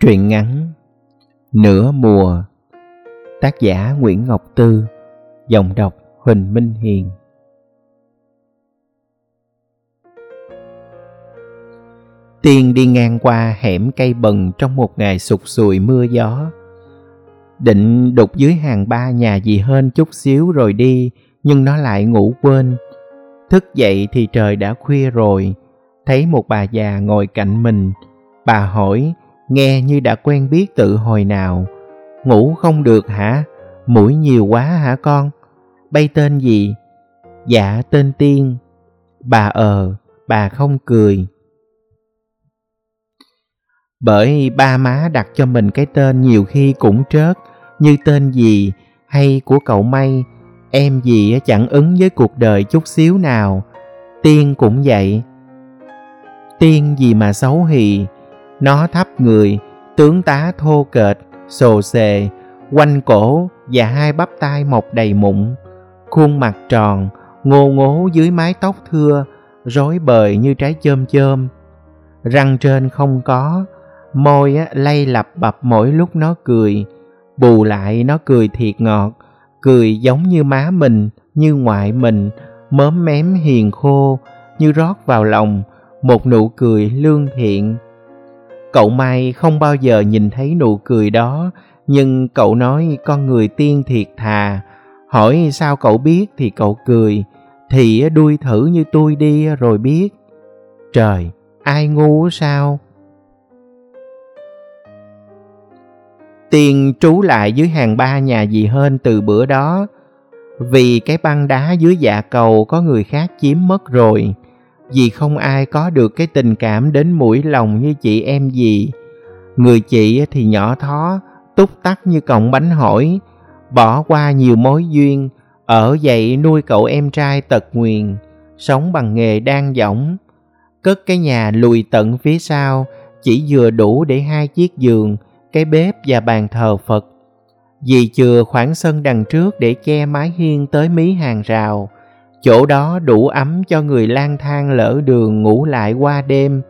Truyện ngắn Nửa mùa Tác giả Nguyễn Ngọc Tư Giọng đọc Huỳnh Minh Hiền Tiên đi ngang qua hẻm cây bần trong một ngày sụt sùi mưa gió. Định đục dưới hàng ba nhà gì hơn chút xíu rồi đi, nhưng nó lại ngủ quên. Thức dậy thì trời đã khuya rồi, thấy một bà già ngồi cạnh mình. Bà hỏi, nghe như đã quen biết tự hồi nào. Ngủ không được hả? Mũi nhiều quá hả con? Bay tên gì? Dạ tên Tiên. Bà ờ, bà không cười. Bởi ba má đặt cho mình cái tên nhiều khi cũng trớt, như tên gì hay của cậu May, em gì chẳng ứng với cuộc đời chút xíu nào. Tiên cũng vậy. Tiên gì mà xấu hì, nó thấp người, tướng tá thô kệch, xồ xề, quanh cổ và hai bắp tay mọc đầy mụn, khuôn mặt tròn, ngô ngố dưới mái tóc thưa, rối bời như trái chôm chôm. Răng trên không có, môi lay lập bập mỗi lúc nó cười, bù lại nó cười thiệt ngọt, cười giống như má mình, như ngoại mình, mớm mém hiền khô, như rót vào lòng, một nụ cười lương thiện. Cậu Mai không bao giờ nhìn thấy nụ cười đó, nhưng cậu nói con người tiên thiệt thà. Hỏi sao cậu biết thì cậu cười, thì đuôi thử như tôi đi rồi biết. Trời, ai ngu sao? Tiên trú lại dưới hàng ba nhà gì hơn từ bữa đó. Vì cái băng đá dưới dạ cầu có người khác chiếm mất rồi vì không ai có được cái tình cảm đến mũi lòng như chị em gì. Người chị thì nhỏ thó, túc tắc như cọng bánh hỏi, bỏ qua nhiều mối duyên, ở dậy nuôi cậu em trai tật nguyền, sống bằng nghề đang võng. Cất cái nhà lùi tận phía sau, chỉ vừa đủ để hai chiếc giường, cái bếp và bàn thờ Phật. Dì chừa khoảng sân đằng trước để che mái hiên tới mí hàng rào, chỗ đó đủ ấm cho người lang thang lỡ đường ngủ lại qua đêm.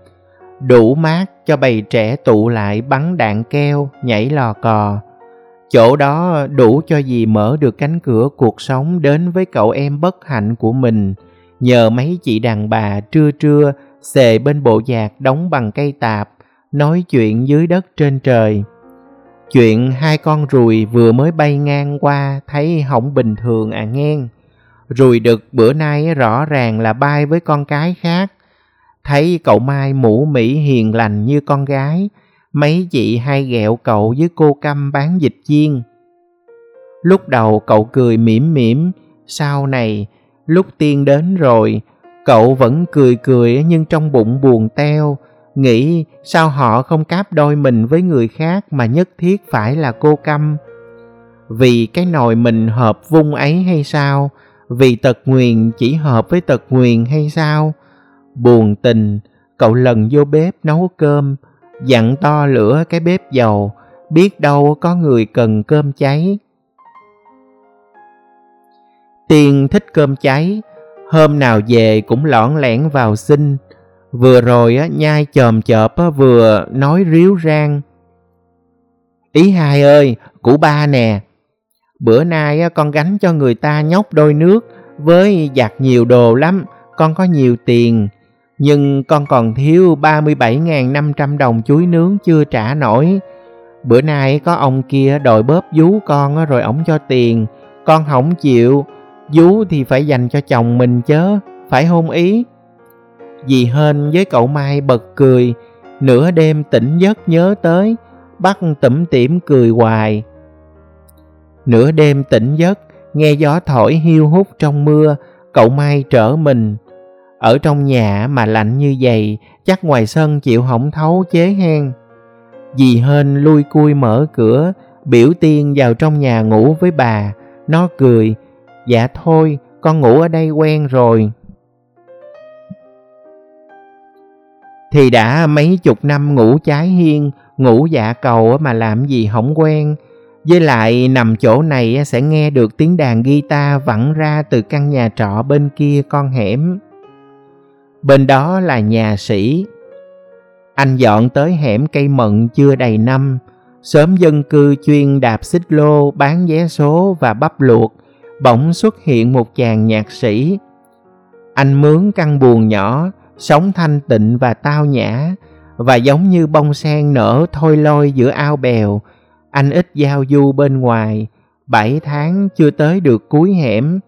Đủ mát cho bầy trẻ tụ lại bắn đạn keo, nhảy lò cò. Chỗ đó đủ cho dì mở được cánh cửa cuộc sống đến với cậu em bất hạnh của mình. Nhờ mấy chị đàn bà trưa trưa, xề bên bộ giạc đóng bằng cây tạp, nói chuyện dưới đất trên trời. Chuyện hai con ruồi vừa mới bay ngang qua, thấy hỏng bình thường à ngang Rùi đực bữa nay rõ ràng là bay với con cái khác. Thấy cậu Mai mũ mỹ hiền lành như con gái, mấy chị hay ghẹo cậu với cô câm bán dịch chiên. Lúc đầu cậu cười mỉm mỉm, sau này, lúc tiên đến rồi, cậu vẫn cười cười nhưng trong bụng buồn teo, nghĩ sao họ không cáp đôi mình với người khác mà nhất thiết phải là cô câm. Vì cái nồi mình hợp vung ấy hay sao, vì tật nguyền chỉ hợp với tật nguyền hay sao? Buồn tình, cậu lần vô bếp nấu cơm, dặn to lửa cái bếp dầu, biết đâu có người cần cơm cháy. Tiên thích cơm cháy, hôm nào về cũng lõn lẻn vào xin. Vừa rồi á, nhai chòm chợp á, vừa nói ríu rang. Ý hai ơi, củ ba nè, Bữa nay con gánh cho người ta nhóc đôi nước với giặt nhiều đồ lắm, con có nhiều tiền. Nhưng con còn thiếu 37.500 đồng chuối nướng chưa trả nổi. Bữa nay có ông kia đòi bóp vú con rồi ổng cho tiền. Con không chịu, vú thì phải dành cho chồng mình chớ, phải hôn ý. Dì hên với cậu Mai bật cười, nửa đêm tỉnh giấc nhớ tới, bắt tẩm tỉm cười hoài. Nửa đêm tỉnh giấc, nghe gió thổi hiu hút trong mưa, cậu Mai trở mình. Ở trong nhà mà lạnh như vậy, chắc ngoài sân chịu hỏng thấu chế hen. Dì hên lui cui mở cửa, biểu tiên vào trong nhà ngủ với bà. Nó cười, dạ thôi, con ngủ ở đây quen rồi. Thì đã mấy chục năm ngủ trái hiên, ngủ dạ cầu mà làm gì hỏng quen. Với lại nằm chỗ này sẽ nghe được tiếng đàn guitar vẳng ra từ căn nhà trọ bên kia con hẻm. Bên đó là nhà sĩ. Anh dọn tới hẻm cây mận chưa đầy năm, sớm dân cư chuyên đạp xích lô, bán vé số và bắp luộc, bỗng xuất hiện một chàng nhạc sĩ. Anh mướn căn buồng nhỏ, sống thanh tịnh và tao nhã, và giống như bông sen nở thôi lôi giữa ao bèo, anh ít giao du bên ngoài, bảy tháng chưa tới được cuối hẻm.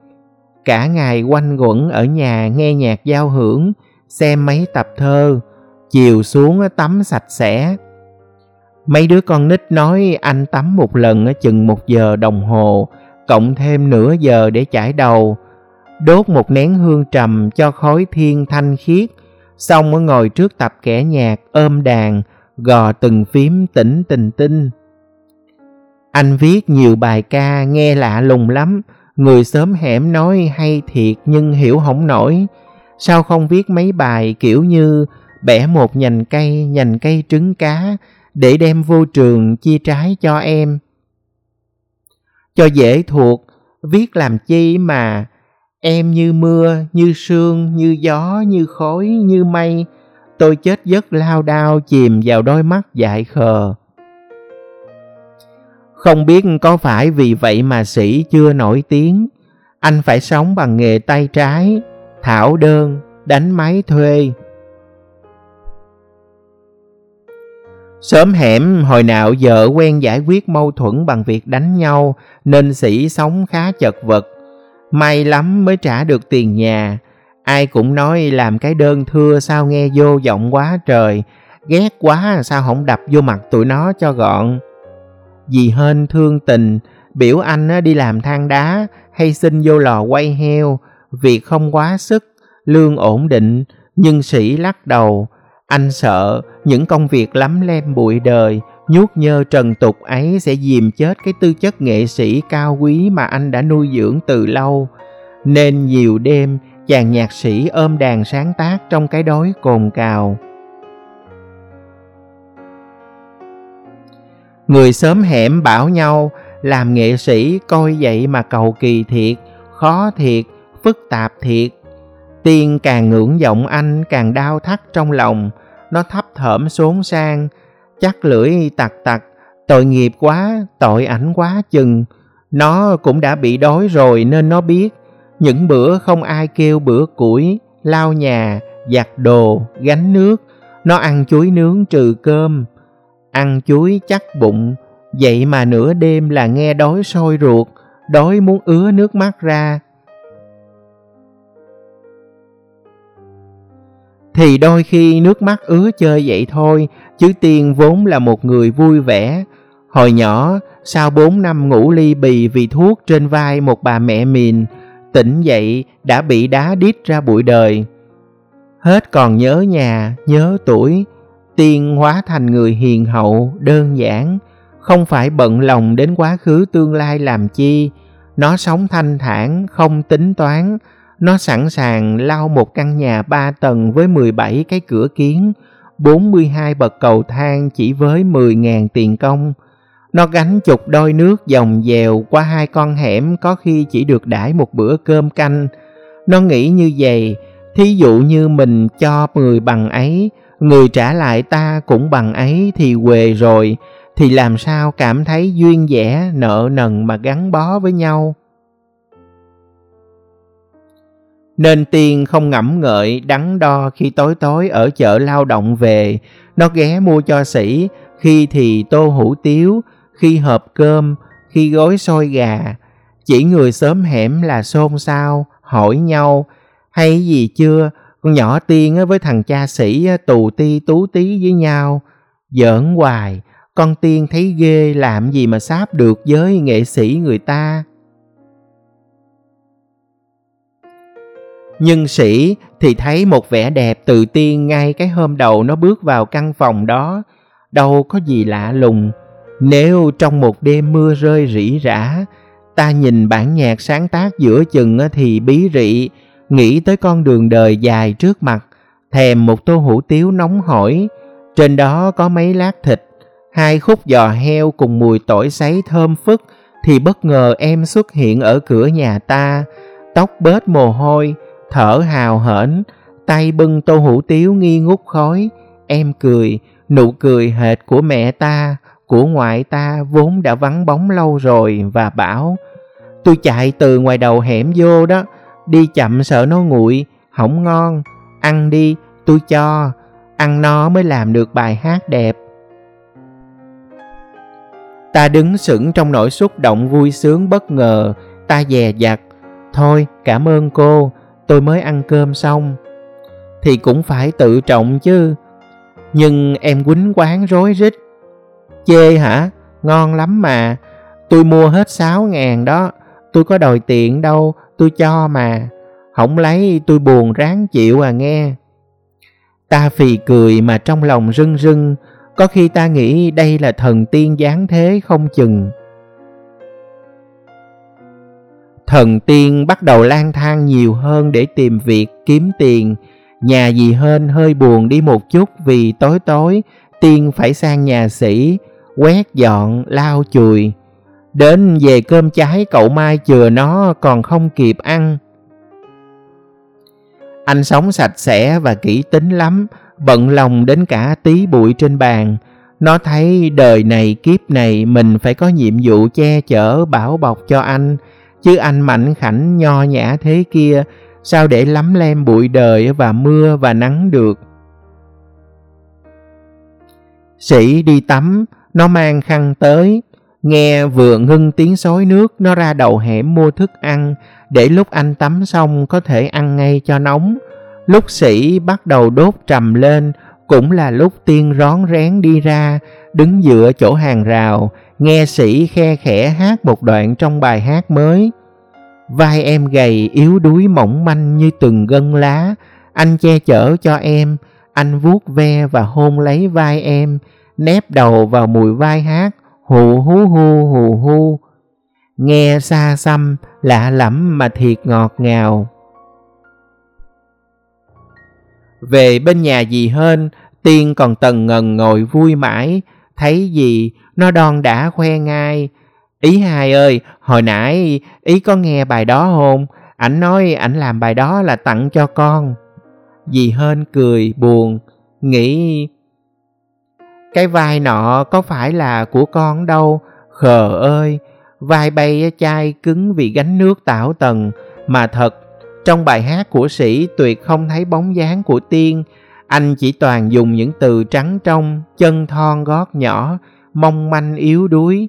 Cả ngày quanh quẩn ở nhà nghe nhạc giao hưởng, xem mấy tập thơ, chiều xuống tắm sạch sẽ. Mấy đứa con nít nói anh tắm một lần chừng một giờ đồng hồ, cộng thêm nửa giờ để chải đầu. Đốt một nén hương trầm cho khói thiên thanh khiết, xong ngồi trước tập kẻ nhạc ôm đàn, gò từng phím tỉnh tình tinh. Anh viết nhiều bài ca nghe lạ lùng lắm, người sớm hẻm nói hay thiệt nhưng hiểu không nổi. Sao không viết mấy bài kiểu như bẻ một nhành cây, nhành cây trứng cá để đem vô trường chia trái cho em. Cho dễ thuộc, viết làm chi mà em như mưa, như sương, như gió, như khói, như mây. Tôi chết giấc lao đao chìm vào đôi mắt dại khờ. Không biết có phải vì vậy mà sĩ chưa nổi tiếng. Anh phải sống bằng nghề tay trái, thảo đơn, đánh máy thuê. Sớm hẻm hồi nào vợ quen giải quyết mâu thuẫn bằng việc đánh nhau nên sĩ sống khá chật vật. May lắm mới trả được tiền nhà. Ai cũng nói làm cái đơn thưa sao nghe vô vọng quá trời. Ghét quá sao không đập vô mặt tụi nó cho gọn. Dì hên thương tình, biểu anh đi làm than đá hay xin vô lò quay heo. Việc không quá sức, lương ổn định, nhưng sĩ lắc đầu. Anh sợ những công việc lắm lem bụi đời, nhút nhơ trần tục ấy sẽ dìm chết cái tư chất nghệ sĩ cao quý mà anh đã nuôi dưỡng từ lâu. Nên nhiều đêm, chàng nhạc sĩ ôm đàn sáng tác trong cái đói cồn cào. Người sớm hẻm bảo nhau làm nghệ sĩ coi vậy mà cầu kỳ thiệt, khó thiệt, phức tạp thiệt. Tiên càng ngưỡng giọng anh càng đau thắt trong lòng, nó thấp thởm xốn sang, chắc lưỡi tặc tặc, tội nghiệp quá, tội ảnh quá chừng. Nó cũng đã bị đói rồi nên nó biết, những bữa không ai kêu bữa củi, lau nhà, giặt đồ, gánh nước, nó ăn chuối nướng trừ cơm. Ăn chuối chắc bụng, vậy mà nửa đêm là nghe đói sôi ruột, đói muốn ứa nước mắt ra, thì đôi khi nước mắt ứa chơi vậy thôi, chứ Tiên vốn là một người vui vẻ. Hồi nhỏ, sau bốn năm ngủ ly bì vì thuốc trên vai một bà mẹ mìn, tỉnh dậy đã bị đá đít ra bụi đời. Hết còn nhớ nhà, nhớ tuổi, Tiên hóa thành người hiền hậu, đơn giản, không phải bận lòng đến quá khứ tương lai làm chi. Nó sống thanh thản, không tính toán, nó sẵn sàng lau một căn nhà ba tầng với 17 cái cửa kiến, 42 bậc cầu thang chỉ với 10.000 tiền công. Nó gánh chục đôi nước dòng dèo qua hai con hẻm có khi chỉ được đãi một bữa cơm canh. Nó nghĩ như vậy, thí dụ như mình cho người bằng ấy, người trả lại ta cũng bằng ấy thì quề rồi, thì làm sao cảm thấy duyên dẻ, nợ nần mà gắn bó với nhau. Nên tiên không ngẫm ngợi đắn đo khi tối tối ở chợ lao động về, nó ghé mua cho sĩ, khi thì tô hủ tiếu, khi hộp cơm, khi gói xôi gà. Chỉ người sớm hẻm là xôn xao, hỏi nhau, hay gì chưa, con nhỏ tiên với thằng cha sĩ tù ti tú tí với nhau. Giỡn hoài, con tiên thấy ghê làm gì mà sáp được với nghệ sĩ người ta. Nhưng sĩ thì thấy một vẻ đẹp tự tiên ngay cái hôm đầu nó bước vào căn phòng đó. Đâu có gì lạ lùng. Nếu trong một đêm mưa rơi rỉ rả, ta nhìn bản nhạc sáng tác giữa chừng thì bí rị, nghĩ tới con đường đời dài trước mặt, thèm một tô hủ tiếu nóng hổi. Trên đó có mấy lát thịt, hai khúc giò heo cùng mùi tỏi sấy thơm phức, thì bất ngờ em xuất hiện ở cửa nhà ta, tóc bết mồ hôi, thở hào hển, tay bưng tô hủ tiếu nghi ngút khói. Em cười, Nụ cười hệt của mẹ ta, của ngoại ta vốn đã vắng bóng lâu rồi và bảo Tôi chạy từ ngoài đầu hẻm vô đó, đi chậm sợ nó nguội, hỏng ngon, ăn đi, tôi cho, ăn nó mới làm được bài hát đẹp. Ta đứng sững trong nỗi xúc động vui sướng bất ngờ, ta dè dặt. Thôi, cảm ơn cô, tôi mới ăn cơm xong. Thì cũng phải tự trọng chứ. Nhưng em quýnh quán rối rít. Chê hả? Ngon lắm mà. Tôi mua hết 6 ngàn đó. Tôi có đòi tiện đâu, tôi cho mà. Không lấy tôi buồn ráng chịu à nghe. Ta phì cười mà trong lòng rưng rưng, có khi ta nghĩ đây là thần tiên giáng thế không chừng. Thần tiên bắt đầu lang thang nhiều hơn để tìm việc, kiếm tiền. Nhà gì hơn hơi buồn đi một chút vì tối tối tiên phải sang nhà sĩ, quét dọn, lau chùi. Đến về cơm cháy cậu Mai chừa nó còn không kịp ăn. Anh sống sạch sẽ và kỹ tính lắm, bận lòng đến cả tí bụi trên bàn. Nó thấy đời này kiếp này mình phải có nhiệm vụ che chở bảo bọc cho anh, chứ anh mạnh khảnh nho nhã thế kia, sao để lắm lem bụi đời và mưa và nắng được. Sĩ đi tắm, nó mang khăn tới, nghe vừa ngưng tiếng xối nước nó ra đầu hẻm mua thức ăn để lúc anh tắm xong có thể ăn ngay cho nóng. Lúc sĩ bắt đầu đốt trầm lên, cũng là lúc tiên rón rén đi ra, đứng dựa chỗ hàng rào, nghe sĩ khe khẽ hát một đoạn trong bài hát mới. Vai em gầy yếu đuối mỏng manh như từng gân lá, anh che chở cho em, anh vuốt ve và hôn lấy vai em, nép đầu vào mùi vai hát, hù hú hu hù hu. Nghe xa xăm, lạ lẫm mà thiệt ngọt ngào. Về bên nhà dì Hên, Tiên còn tần ngần ngồi vui mãi, thấy gì nó đon đã khoe ngay. Ý hai ơi, hồi nãy ý có nghe bài đó không? Ảnh nói ảnh làm bài đó là tặng cho con. Dì hên cười buồn, nghĩ cái vai nọ có phải là của con đâu, khờ ơi, vai bay chai cứng vì gánh nước tảo tần, mà thật trong bài hát của sĩ tuyệt không thấy bóng dáng của tiên, anh chỉ toàn dùng những từ trắng trong, chân thon gót nhỏ, mong manh yếu đuối.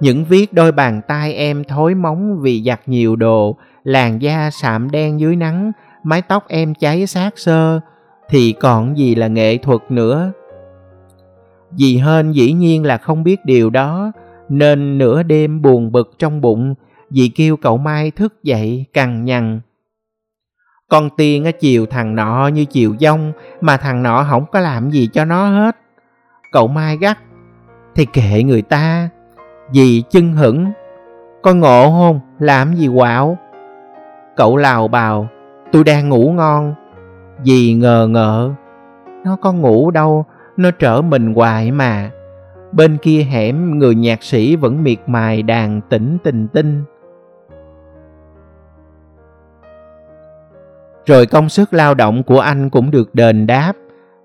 Những viết đôi bàn tay em thối móng vì giặt nhiều đồ, làn da sạm đen dưới nắng, mái tóc em cháy xác sơ, thì còn gì là nghệ thuật nữa. Dì hên dĩ nhiên là không biết điều đó, nên nửa đêm buồn bực trong bụng, dì kêu cậu Mai thức dậy cằn nhằn. Con tiên á chiều thằng nọ như chiều dông mà thằng nọ không có làm gì cho nó hết. Cậu Mai gắt, thì kệ người ta, dì chân hửng Con ngộ không, làm gì quạo? Cậu lào bào, tôi đang ngủ ngon. Dì ngờ ngợ, nó có ngủ đâu, nó trở mình hoài mà. Bên kia hẻm người nhạc sĩ vẫn miệt mài đàn tĩnh tình tinh. Rồi công sức lao động của anh cũng được đền đáp.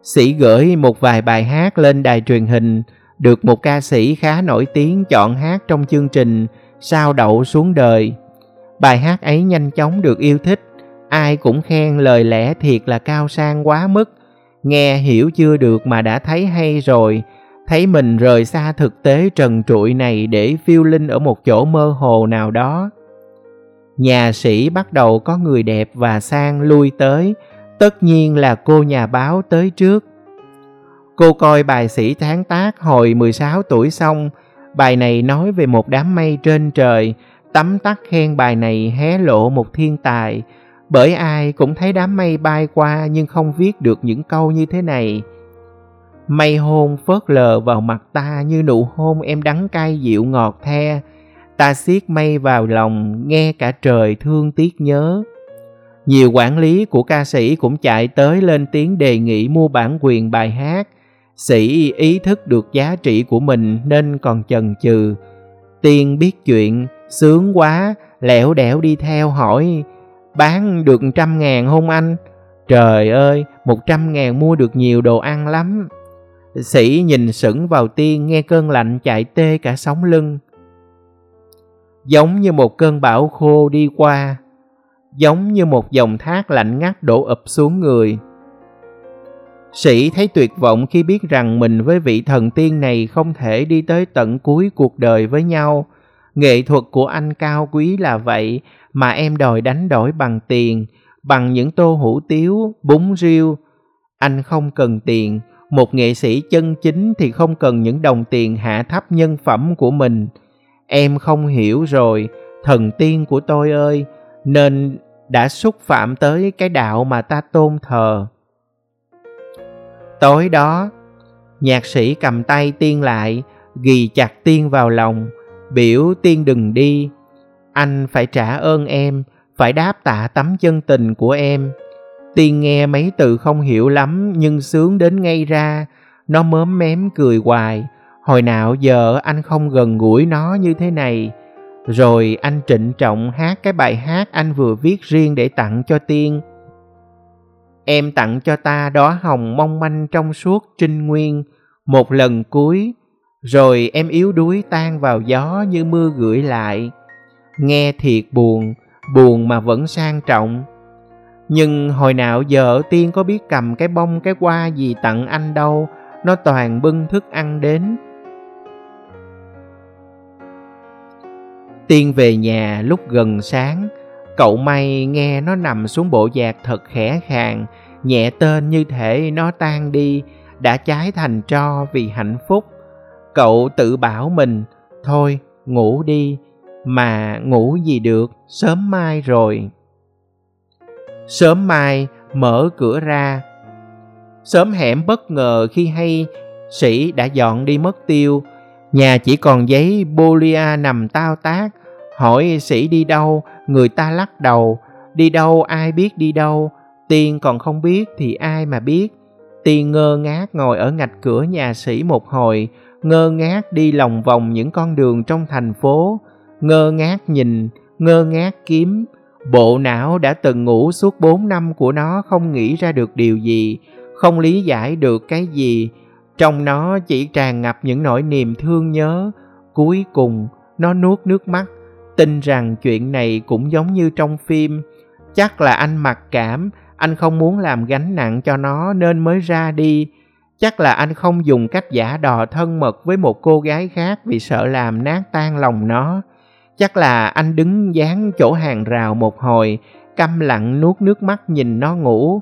Sĩ gửi một vài bài hát lên đài truyền hình, được một ca sĩ khá nổi tiếng chọn hát trong chương trình Sao đậu xuống đời. Bài hát ấy nhanh chóng được yêu thích, ai cũng khen lời lẽ thiệt là cao sang quá mức. Nghe hiểu chưa được mà đã thấy hay rồi, thấy mình rời xa thực tế trần trụi này để phiêu linh ở một chỗ mơ hồ nào đó. Nhà sĩ bắt đầu có người đẹp và sang lui tới, tất nhiên là cô nhà báo tới trước. Cô coi bài sĩ tháng tác hồi 16 tuổi xong, bài này nói về một đám mây trên trời, tấm tắc khen bài này hé lộ một thiên tài, bởi ai cũng thấy đám mây bay qua nhưng không viết được những câu như thế này. Mây hôn phớt lờ vào mặt ta như nụ hôn em đắng cay dịu ngọt the, ta siết mây vào lòng nghe cả trời thương tiếc nhớ. Nhiều quản lý của ca sĩ cũng chạy tới lên tiếng đề nghị mua bản quyền bài hát. Sĩ ý thức được giá trị của mình nên còn chần chừ. Tiên biết chuyện sướng quá lẻo đẻo đi theo hỏi bán được trăm ngàn hôn anh Trời ơi, một trăm ngàn mua được nhiều đồ ăn lắm. Sĩ nhìn sững vào tiên nghe cơn lạnh chạy tê cả sống lưng. Giống như một cơn bão khô đi qua, giống như một dòng thác lạnh ngắt đổ ập xuống người. Sĩ thấy tuyệt vọng khi biết rằng mình với vị thần tiên này không thể đi tới tận cuối cuộc đời với nhau. Nghệ thuật của anh cao quý là vậy mà em đòi đánh đổi bằng tiền, bằng những tô hủ tiếu, bún riêu. Anh không cần tiền, một nghệ sĩ chân chính thì không cần những đồng tiền hạ thấp nhân phẩm của mình. Em không hiểu rồi, thần tiên của tôi ơi, nên đã xúc phạm tới cái đạo mà ta tôn thờ. Tối đó, nhạc sĩ cầm tay tiên lại, ghì chặt tiên vào lòng, biểu tiên đừng đi. Anh phải trả ơn em, phải đáp tạ tấm chân tình của em. Tiên nghe mấy từ không hiểu lắm nhưng sướng đến ngay ra, nó mớm mém cười hoài. Hồi nào giờ anh không gần gũi nó như thế này. Rồi anh trịnh trọng hát cái bài hát anh vừa viết riêng để tặng cho Tiên. Em tặng cho ta đóa hồng mong manh trong suốt trinh nguyên, một lần cuối, rồi em yếu đuối tan vào gió như mưa gửi lại. Nghe thiệt buồn, buồn mà vẫn sang trọng. Nhưng hồi nào giờ Tiên có biết cầm cái bông cái hoa gì tặng anh đâu, nó toàn bưng thức ăn đến. Tiên về nhà lúc gần sáng, cậu may nghe nó nằm xuống bộ giạc thật khẽ khàng, nhẹ tên như thể nó tan đi, đã cháy thành tro vì hạnh phúc. Cậu tự bảo mình, thôi ngủ đi, mà ngủ gì được, sớm mai rồi. Sớm mai mở cửa ra. Sớm hẻm bất ngờ khi hay sĩ đã dọn đi mất tiêu. Nhà chỉ còn giấy bolia nằm tao tác. Hỏi sĩ đi đâu, người ta lắc đầu. Đi đâu ai biết đi đâu, tiên còn không biết thì ai mà biết. Tiên ngơ ngác ngồi ở ngạch cửa nhà sĩ một hồi, ngơ ngác đi lòng vòng những con đường trong thành phố, ngơ ngác nhìn, ngơ ngác kiếm. Bộ não đã từng ngủ suốt bốn năm của nó không nghĩ ra được điều gì, không lý giải được cái gì. Trong nó chỉ tràn ngập những nỗi niềm thương nhớ. Cuối cùng, nó nuốt nước mắt, tin rằng chuyện này cũng giống như trong phim. Chắc là anh mặc cảm, anh không muốn làm gánh nặng cho nó nên mới ra đi. Chắc là anh không dùng cách giả đò thân mật với một cô gái khác vì sợ làm nát tan lòng nó. Chắc là anh đứng dán chỗ hàng rào một hồi, câm lặng nuốt nước mắt nhìn nó ngủ.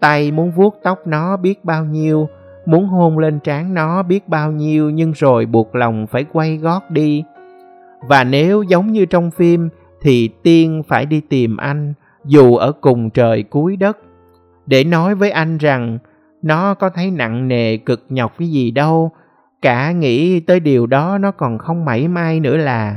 Tay muốn vuốt tóc nó biết bao nhiêu, muốn hôn lên trán nó biết bao nhiêu nhưng rồi buộc lòng phải quay gót đi. Và nếu giống như trong phim thì Tiên phải đi tìm anh dù ở cùng trời cuối đất để nói với anh rằng nó có thấy nặng nề cực nhọc cái gì đâu cả nghĩ tới điều đó nó còn không mảy may nữa là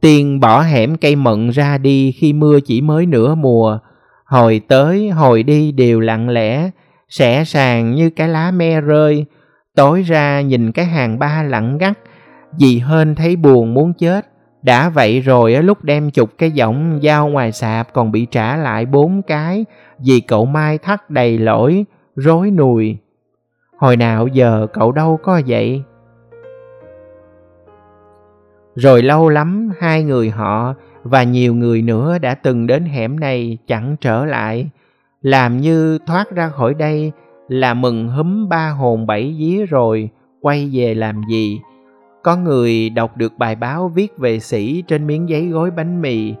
Tiên bỏ hẻm cây mận ra đi khi mưa chỉ mới nửa mùa. Hồi tới, hồi đi đều lặng lẽ, sẽ sàng như cái lá me rơi. Tối ra nhìn cái hàng ba lặng gắt, dì hên thấy buồn muốn chết. Đã vậy rồi lúc đem chục cái giọng dao ngoài sạp còn bị trả lại bốn cái vì cậu Mai thắt đầy lỗi, rối nùi. Hồi nào giờ cậu đâu có vậy? Rồi lâu lắm hai người họ và nhiều người nữa đã từng đến hẻm này chẳng trở lại. Làm như thoát ra khỏi đây là mừng húm ba hồn bảy vía rồi, quay về làm gì? Có người đọc được bài báo viết về sĩ trên miếng giấy gói bánh mì.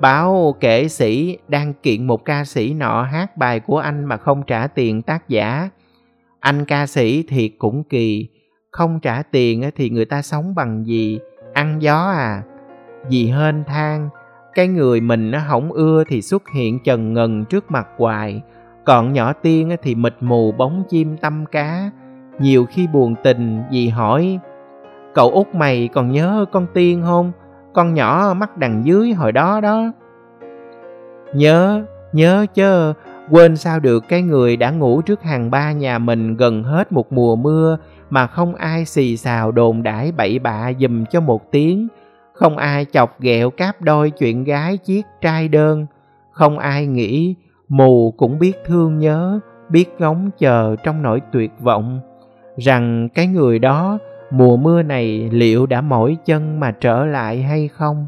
Báo kể sĩ đang kiện một ca sĩ nọ hát bài của anh mà không trả tiền tác giả. Anh ca sĩ thiệt cũng kỳ, không trả tiền thì người ta sống bằng gì? Ăn gió à? Vì hên than, cái người mình nó hỏng ưa thì xuất hiện trần ngần trước mặt hoài, còn nhỏ tiên thì mịt mù bóng chim tâm cá. Nhiều khi buồn tình, vì hỏi, Cậu út mày còn nhớ con Tiên không? Con nhỏ mắt đằng dưới hồi đó đó. Nhớ, nhớ chứ, quên sao được cái người đã ngủ trước hàng ba nhà mình gần hết một mùa mưa mà không ai xì xào đồn đãi bậy bạ dùm cho một tiếng. Không ai chọc ghẹo cáp đôi chuyện gái chiếc trai đơn. Không ai nghĩ mù cũng biết thương nhớ, biết ngóng chờ trong nỗi tuyệt vọng. Rằng cái người đó mùa mưa này liệu đã mỏi chân mà trở lại hay không?